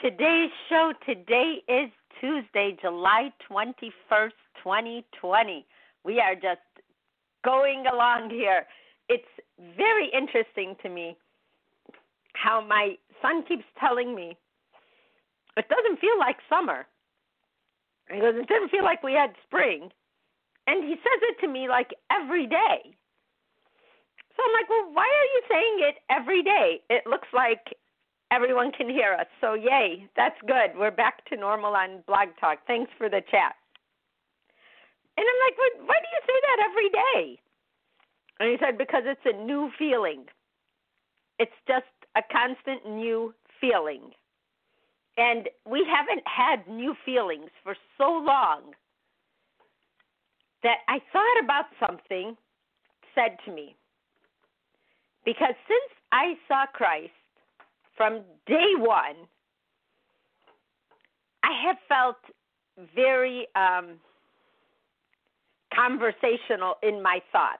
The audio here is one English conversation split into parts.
Today's show. Today is Tuesday, July 21st, 2020. We are just going along here. It's very interesting to me how my son keeps telling me it doesn't feel like summer. He goes, It doesn't feel like we had spring. And he says it to me like every day. So I'm like, well, why are you saying it every day? It looks like everyone can hear us. So, yay, that's good. We're back to normal on Blog Talk. Thanks for the chat. And I'm like, well, why do you say that every day? And he said, because it's a new feeling. It's just a constant new feeling. And we haven't had new feelings for so long that I thought about something said to me. Because since I saw Christ from day one, I have felt very um, conversational in my thoughts.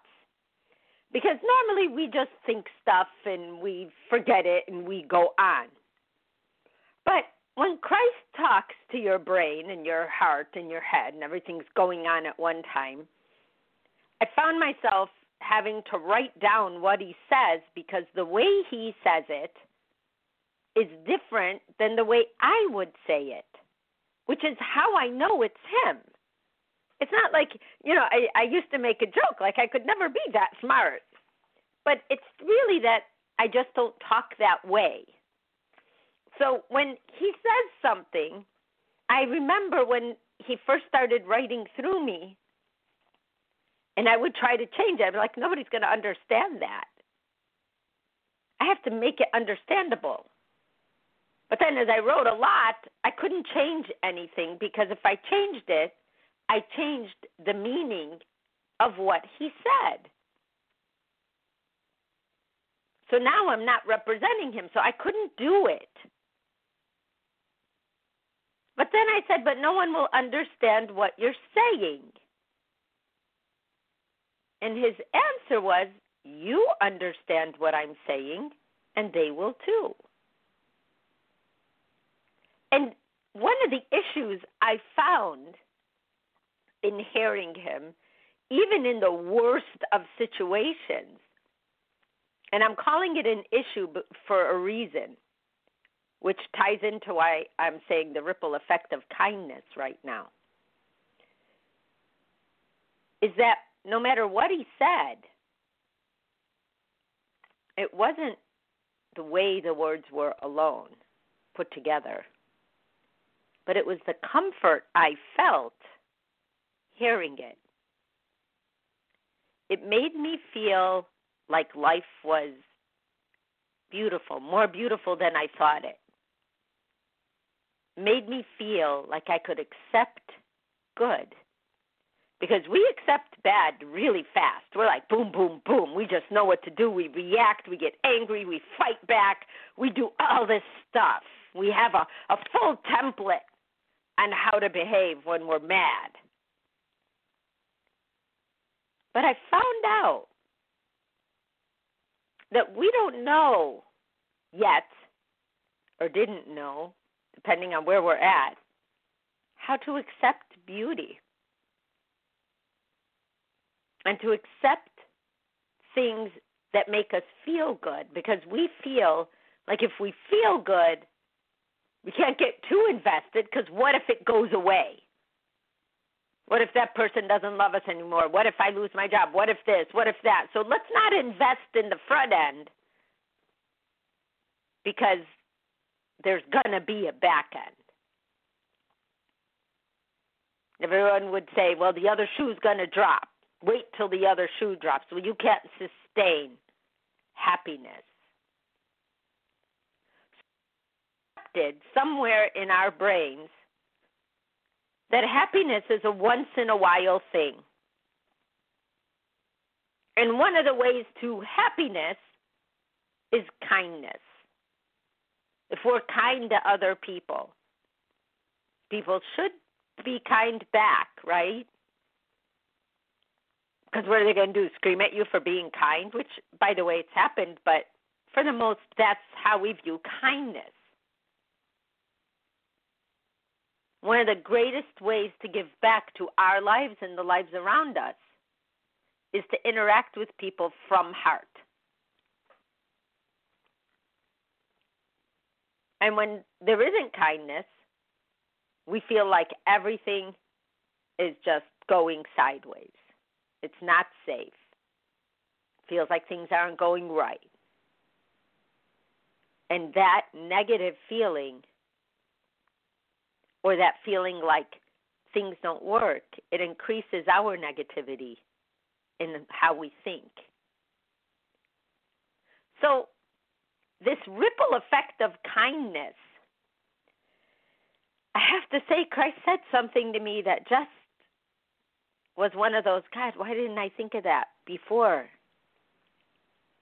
Because normally we just think stuff and we forget it and we go on. But when Christ talks to your brain and your heart and your head and everything's going on at one time, I found myself having to write down what he says because the way he says it is different than the way I would say it, which is how I know it's him. It's not like, you know, I, I used to make a joke, like I could never be that smart. But it's really that I just don't talk that way. So when he says something, I remember when he first started writing through me, and I would try to change it. I'd be like, nobody's going to understand that. I have to make it understandable. But then as I wrote a lot, I couldn't change anything because if I changed it, I changed the meaning of what he said. So now I'm not representing him, so I couldn't do it. But then I said, but no one will understand what you're saying. And his answer was, You understand what I'm saying, and they will too. And one of the issues I found in hearing him, even in the worst of situations, and I'm calling it an issue for a reason, which ties into why I'm saying the ripple effect of kindness right now, is that no matter what he said, it wasn't the way the words were alone put together, but it was the comfort I felt hearing it. It made me feel like life was beautiful, more beautiful than I thought it. Made me feel like I could accept good because we accept bad really fast. We're like boom, boom, boom. We just know what to do. We react. We get angry. We fight back. We do all this stuff. We have a, a full template on how to behave when we're mad. But I found out that we don't know yet, or didn't know, depending on where we're at, how to accept beauty and to accept things that make us feel good because we feel like if we feel good, we can't get too invested because what if it goes away? What if that person doesn't love us anymore? What if I lose my job? What if this? What if that? So let's not invest in the front end because there's going to be a back end. Everyone would say, well, the other shoe's going to drop. Wait till the other shoe drops. Well, you can't sustain happiness. Somewhere in our brains that happiness is a once in a while thing. And one of the ways to happiness is kindness. If we're kind to other people, people should be kind back, right? Because what are they going to do? Scream at you for being kind? Which, by the way, it's happened, but for the most, that's how we view kindness. One of the greatest ways to give back to our lives and the lives around us is to interact with people from heart. And when there isn't kindness, we feel like everything is just going sideways. It's not safe. Feels like things aren't going right. And that negative feeling or that feeling like things don't work, it increases our negativity in how we think. So, this ripple effect of kindness, I have to say, Christ said something to me that just was one of those, God, why didn't I think of that before?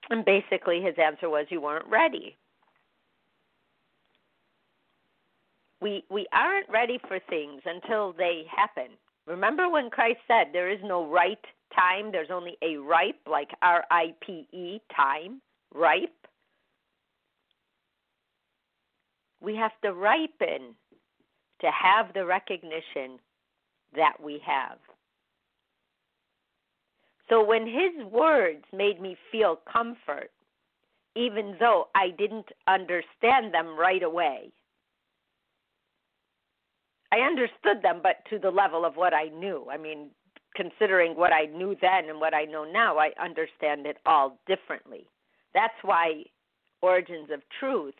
And basically, his answer was, You weren't ready. We we aren't ready for things until they happen. Remember when Christ said there is no right time, there's only a ripe, like R I P E time, ripe. We have to ripen to have the recognition that we have. So when his words made me feel comfort, even though I didn't understand them right away, I understood them, but to the level of what I knew. I mean, considering what I knew then and what I know now, I understand it all differently. That's why Origins of Truth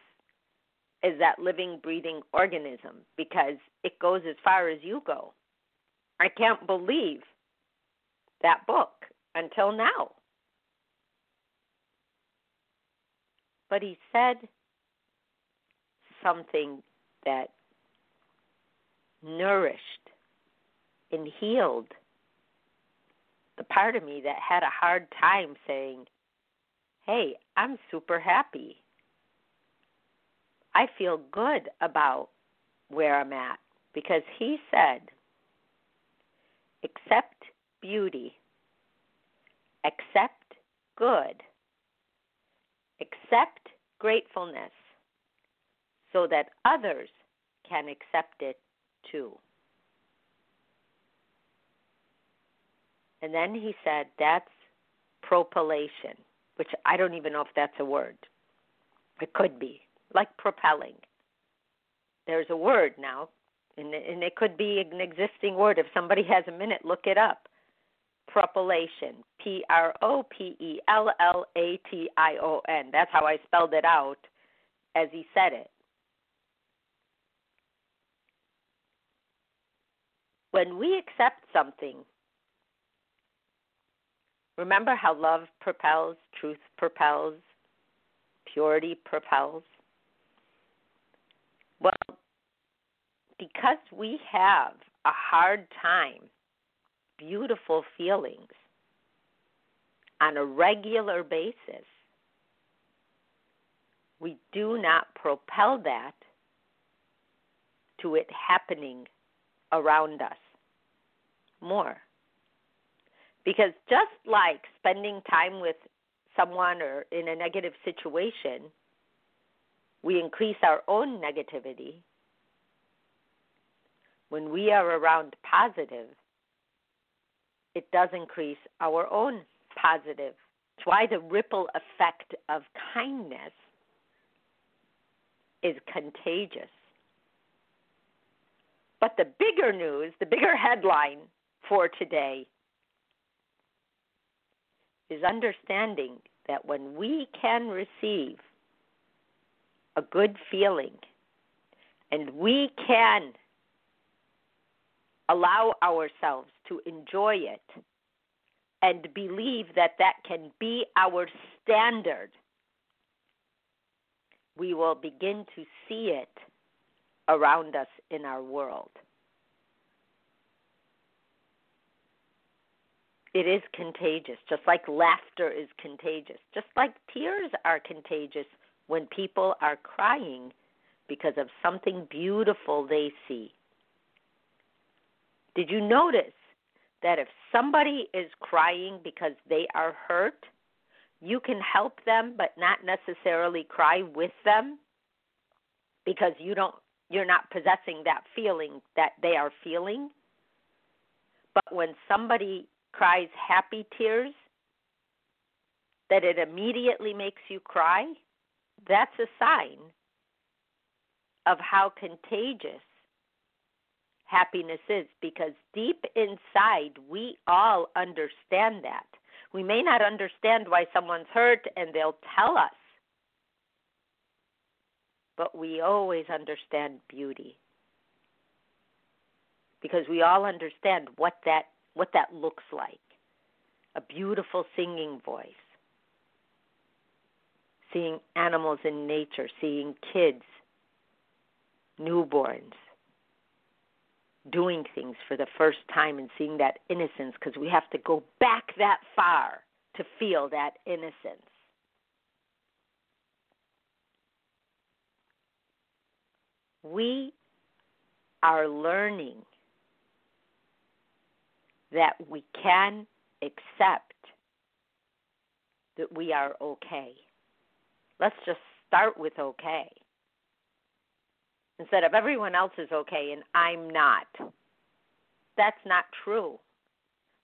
is that living, breathing organism because it goes as far as you go. I can't believe that book until now. But he said something that nourished and healed. The part of me that had a hard time saying, Hey, I'm super happy. I feel good about where I'm at. Because he said, accept beauty, accept good, accept gratefulness so that others can accept it too. And then he said, that's propellation, which I don't even know if that's a word. It could be, like propelling. There's a word now, and, and it could be an existing word. If somebody has a minute, look it up. Propellation, P R O P E L L A T I O N. That's how I spelled it out as he said it. When we accept something, remember how love propels, truth propels, purity propels? Well, because we have a hard time, beautiful feelings on a regular basis, we do not propel that to it happening around us more. Because just like spending time with someone or in a negative situation, we increase our own negativity. When we are around positive, it does increase our own positive. It's why the ripple effect of kindness is contagious. But the bigger news, the bigger headline for today is understanding that when we can receive a good feeling And we can allow ourselves to enjoy it and believe that that can be our standard, we will begin to see it around us in our world. It is contagious, just like laughter is contagious, just like tears are contagious when people are crying because of something beautiful they see. Did you notice that if somebody is crying because they are hurt, you can help them but not necessarily cry with them because you don't you're not possessing that feeling that they are feeling. But when somebody cries happy tears, that it immediately makes you cry, that's a sign of how contagious happiness is because deep inside we all understand that. We may not understand why someone's hurt and they'll tell us, but we always understand beauty because we all understand what that what that looks like. A beautiful singing voice. Seeing animals in nature, seeing kids, newborns, doing things for the first time and seeing that innocence because we have to go back that far to feel that innocence. We are learning that we can accept that we are okay. Let's just start with okay instead of everyone else is okay and I'm not. That's not true.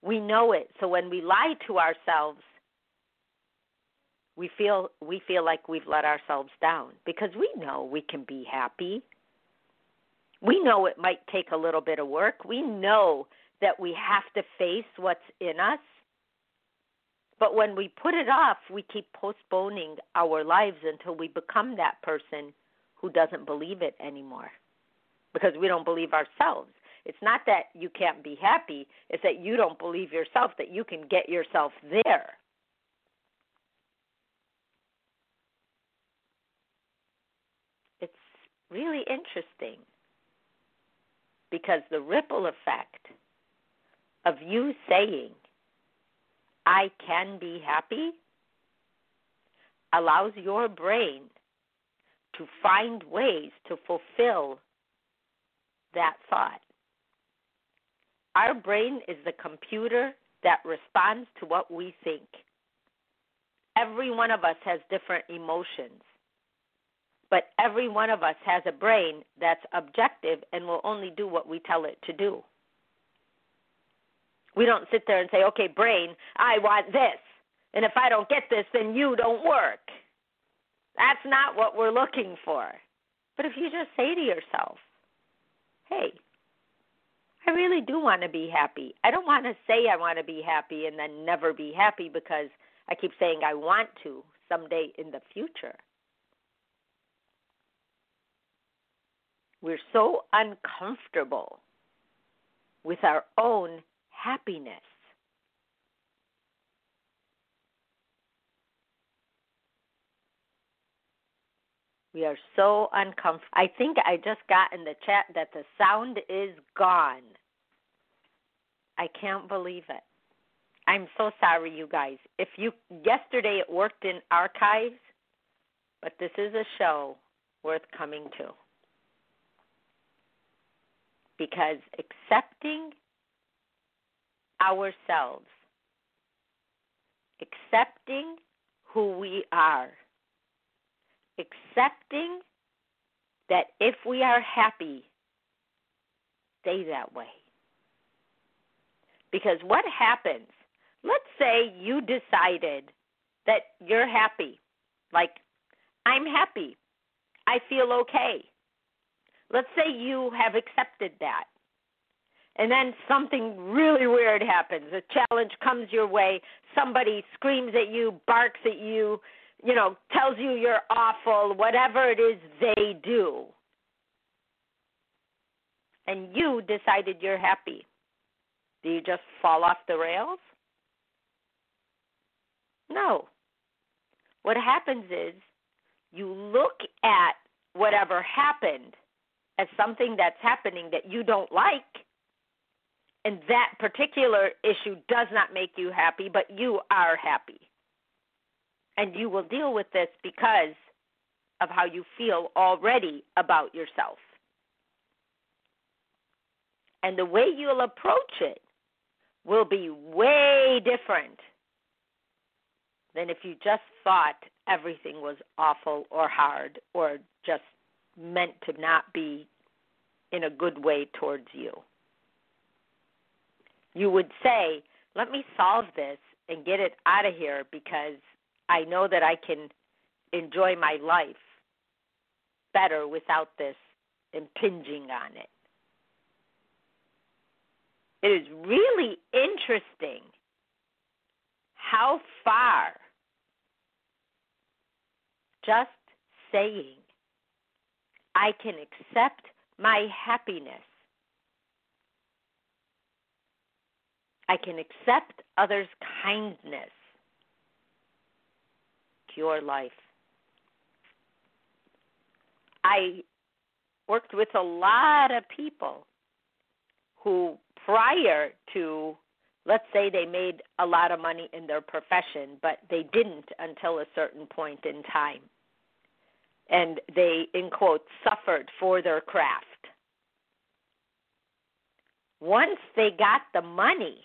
We know it. So when we lie to ourselves, we feel we feel like we've let ourselves down because we know we can be happy. We know it might take a little bit of work. We know that we have to face what's in us. But when we put it off, we keep postponing our lives until we become that person who doesn't believe it anymore because we don't believe ourselves. It's not that you can't be happy, it's that you don't believe yourself that you can get yourself there. It's really interesting because the ripple effect of you saying, I can be happy, allows your brain to find ways to fulfill that thought. Our brain is the computer that responds to what we think. Every one of us has different emotions, but every one of us has a brain that's objective and will only do what we tell it to do. We don't sit there and say, okay, brain, I want this. And if I don't get this, then you don't work. That's not what we're looking for. But if you just say to yourself, hey, I really do want to be happy. I don't want to say I want to be happy and then never be happy because I keep saying I want to someday in the future. We're so uncomfortable with our own happiness. We are so uncomfortable. I think I just got in the chat that the sound is gone. I can't believe it. I'm so sorry, you guys. If you yesterday it worked in archives, but this is a show worth coming to. Because accepting ourselves, accepting who we are, accepting that if we are happy, stay that way. Because what happens? Let's say you decided that you're happy. Like, I'm happy. I feel okay. Let's say you have accepted that. And then something really weird happens. A challenge comes your way. Somebody screams at you, barks at you, you know, tells you you're awful, whatever it is they do. and you decided you're happy, do you just fall off the rails? No. What happens is you look at whatever happened as something that's happening that you don't like, and that particular issue does not make you happy, but you are happy. And you will deal with this because of how you feel already about yourself. And the way you'll approach it will be way different than if you just thought everything was awful or hard or just meant to not be in a good way towards you. You would say, let me solve this and get it out of here because I know that I can enjoy my life better without this impinging on it. It is really interesting how far just saying, I can accept my happiness. I can accept others' kindness. Your life. I worked with a lot of people who, prior to, let's say, they made a lot of money in their profession, but they didn't until a certain point in time. And they, in quotes, suffered for their craft. Once they got the money,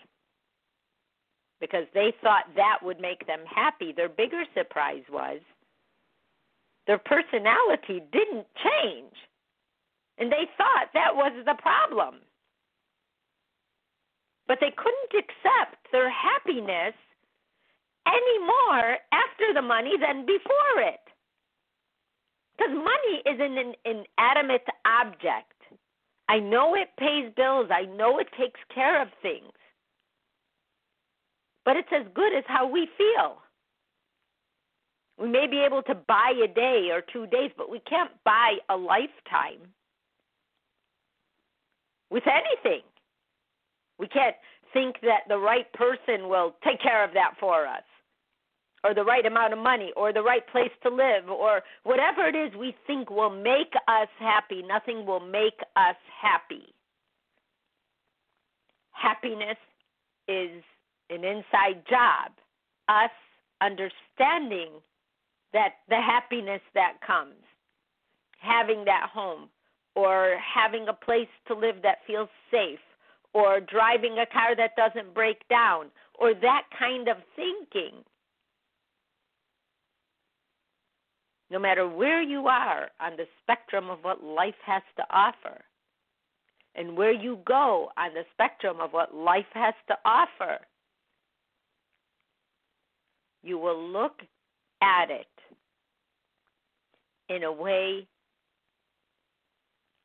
because they thought that would make them happy, their bigger surprise was their personality didn't change. And they thought that was the problem. But they couldn't accept their happiness any more after the money than before it. Because money is an inanimate object. I know it pays bills, I know it takes care of things. But it's as good as how we feel. We may be able to buy a day or two days, but we can't buy a lifetime with anything. We can't think that the right person will take care of that for us, or the right amount of money, or the right place to live, or whatever it is we think will make us happy. Nothing will make us happy. Happiness is an inside job. Us understanding that the happiness that comes, having that home, or having a place to live that feels safe, or driving a car that doesn't break down, or that kind of thinking. No matter where you are on the spectrum of what life has to offer, and where you go on the spectrum of what life has to offer, you will look at it in a way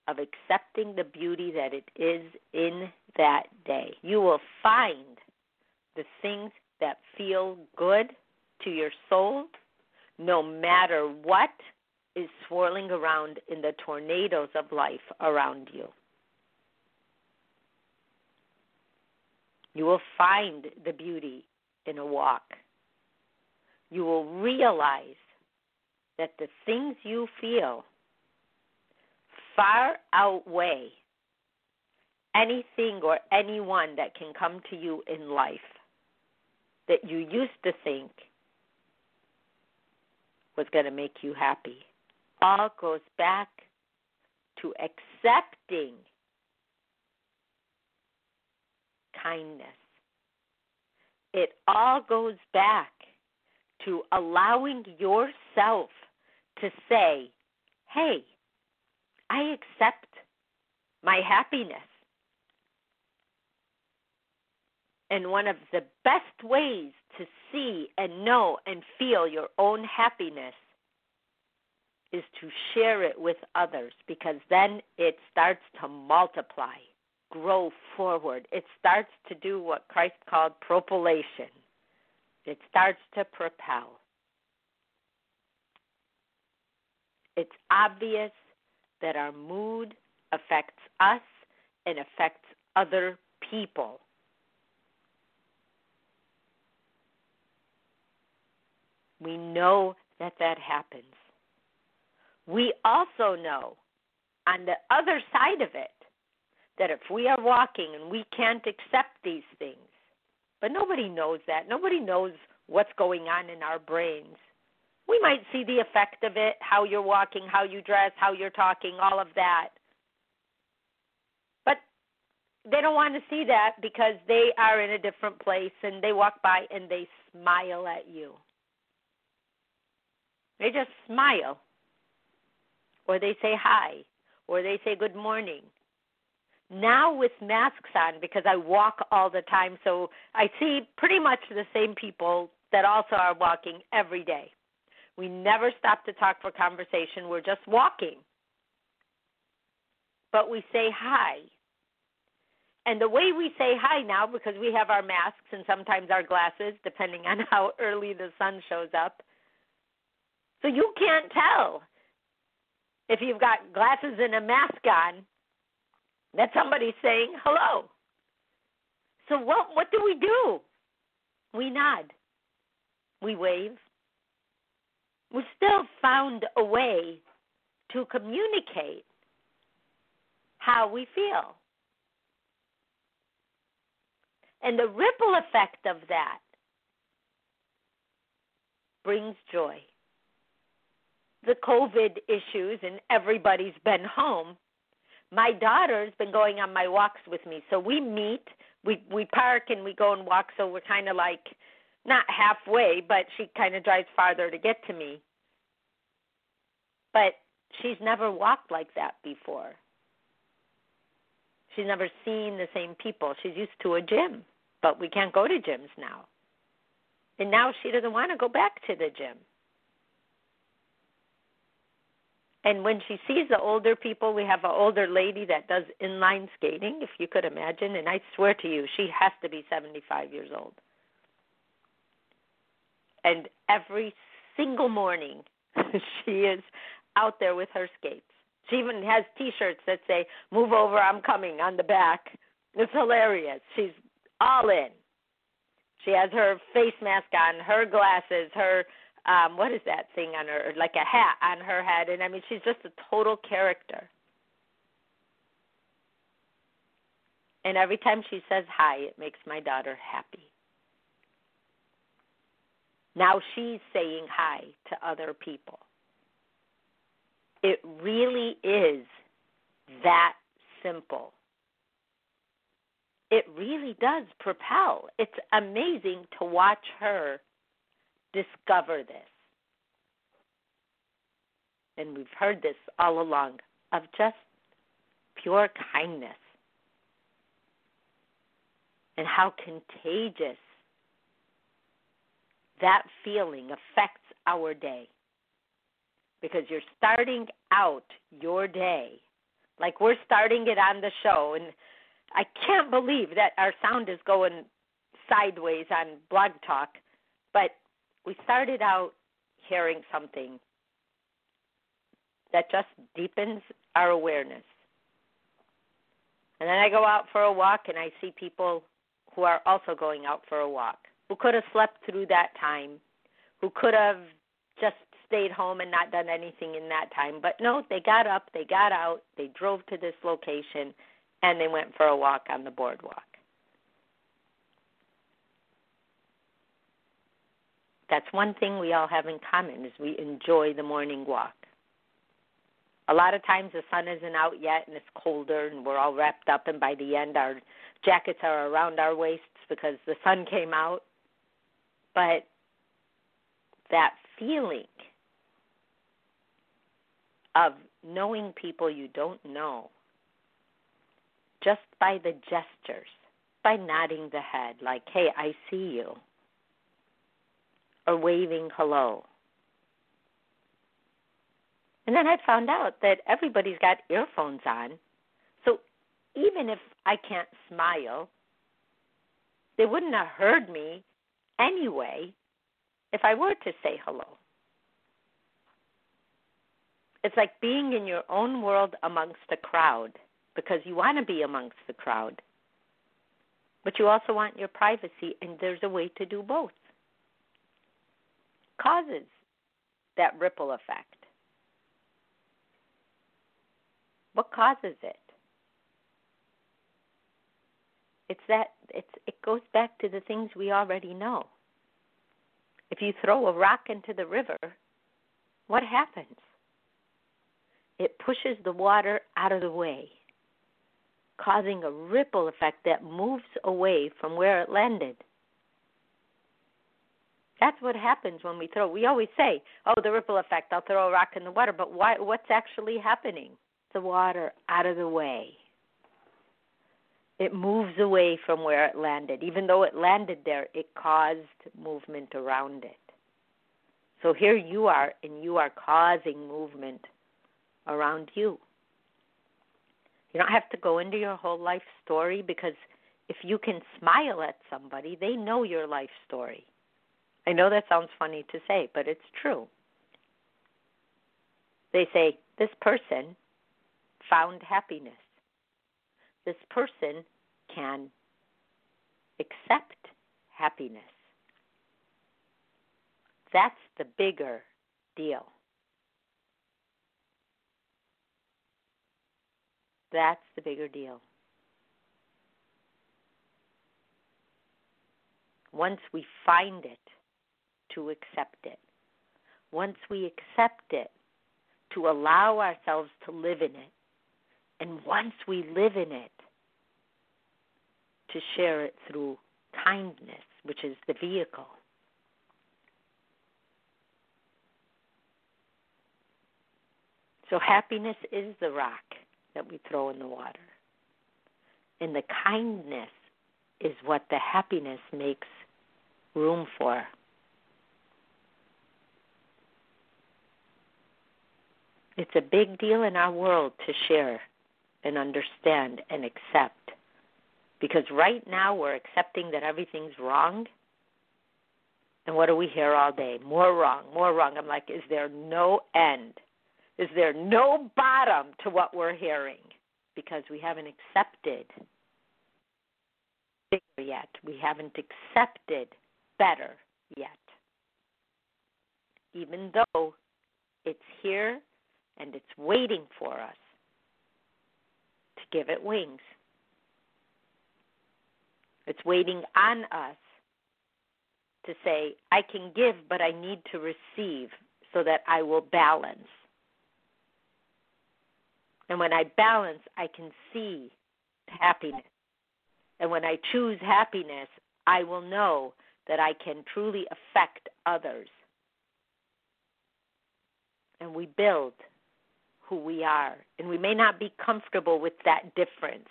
of accepting the beauty that it is in that day. You will find the things that feel good to your soul no matter what is swirling around in the tornadoes of life around you. You will find the beauty in a walk. You will realize that the things you feel far outweigh anything or anyone that can come to you in life that you used to think was going to make you happy. All goes back to accepting kindness. It all goes back to allowing yourself to say, hey, I accept my happiness. And one of the best ways to see and know and feel your own happiness is to share it with others because then it starts to multiply, grow forward. It starts to do what Christ called propulsion. It starts to propel. It's obvious that our mood affects us and affects other people. We know that that happens. We also know on the other side of it that if we are walking and we can't accept these things, but nobody knows that. Nobody knows what's going on in our brains. We might see the effect of it, how you're walking, how you dress, how you're talking, all of that. But they don't want to see that because they are in a different place and they walk by and they smile at you. They just smile. Or they say hi. Or they say good morning. Now with masks on, because I walk all the time, so I see pretty much the same people that also are walking every day. We never stop to talk for conversation. We're just walking. But we say hi. And the way we say hi now, because we have our masks and sometimes our glasses, depending on how early the sun shows up, so you can't tell if you've got glasses and a mask on that somebody's saying hello. So what what do we do? We nod. We wave. We still found a way to communicate how we feel. And the ripple effect of that brings joy the COVID issues and everybody's been home, my daughter's been going on my walks with me. So we meet, we we park and we go and walk. So we're kind of like not halfway, but she kind of drives farther to get to me. But she's never walked like that before. She's never seen the same people. She's used to a gym, but we can't go to gyms now. And now she doesn't want to go back to the gym. And when she sees the older people, we have an older lady that does inline skating, if you could imagine, and I swear to you, she has to be 75 years old. And every single morning, she is out there with her skates. She even has T-shirts that say "Move over, I'm coming" on the back. It's hilarious. She's all in. She has her face mask on, her glasses, her um what is that thing on her like a hat on her head and I mean she's just a total character. And every time she says hi, it makes my daughter happy. Now she's saying hi to other people. It really is that simple. It really does propel. It's amazing to watch her discover this. And we've heard this all along of just pure kindness and how contagious that feeling affects our day. Because you're starting out your day like we're starting it on the show, and I can't believe that our sound is going sideways on Blog Talk, but we started out hearing something that just deepens our awareness. And then I go out for a walk and I see people who are also going out for a walk, who could have slept through that time, who could have just stayed home and not done anything in that time. But no, they got up, they got out, they drove to this location, and they went for a walk on the boardwalk. That's one thing we all have in common is we enjoy the morning walk. A lot of times the sun isn't out yet and it's colder and we're all wrapped up and by the end our jackets are around our waists because the sun came out. But that feeling of knowing people you don't know just by the gestures, by nodding the head like, "Hey, I see you." Or waving hello. And then I found out that everybody's got earphones on. So even if I can't smile, they wouldn't have heard me anyway if I were to say hello. It's like being in your own world amongst a crowd because you want to be amongst the crowd. But you also want your privacy, and there's a way to do both. Causes that ripple effect. What causes it? It's that it's it goes back to the things we already know. If you throw a rock into the river, what happens? It pushes the water out of the way, causing a ripple effect that moves away from where it landed. That's what happens when we throw. We always say, "Oh, the ripple effect. I'll throw a rock in the water." But why, what's actually happening? The water out of the way. It moves away from where it landed. Even though it landed there, it caused movement around it. So here you are, and you are causing movement around you. You don't have to go into your whole life story because if you can smile at somebody, they know your life story. I know that sounds funny to say, but it's true. They say, This person found happiness. This person can accept happiness. That's the bigger deal. That's the bigger deal. Once we find it, to accept it. Once we accept it, to allow ourselves to live in it. And once we live in it, to share it through kindness, which is the vehicle. So, happiness is the rock that we throw in the water. And the kindness is what the happiness makes room for. It's a big deal in our world to share and understand and accept. Because right now we're accepting that everything's wrong. And what do we hear all day? More wrong, more wrong. I'm like, is there no end? Is there no bottom to what we're hearing? Because we haven't accepted bigger yet. We haven't accepted better yet. Even though it's here and it's waiting for us to give it wings. It's waiting on us to say, I can give, but I need to receive so that I will balance. And when I balance, I can see happiness. And when I choose happiness, I will know that I can truly affect others. And we build who we are. And we may not be comfortable with that difference.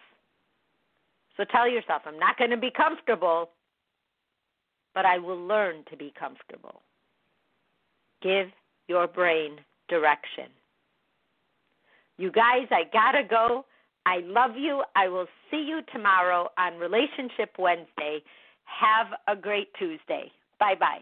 So tell yourself, I'm not going to be comfortable, but I will learn to be comfortable. Give your brain direction. You guys, I got to go. I love you. I will see you tomorrow on Relationship Wednesday. Have a great Tuesday. Bye bye.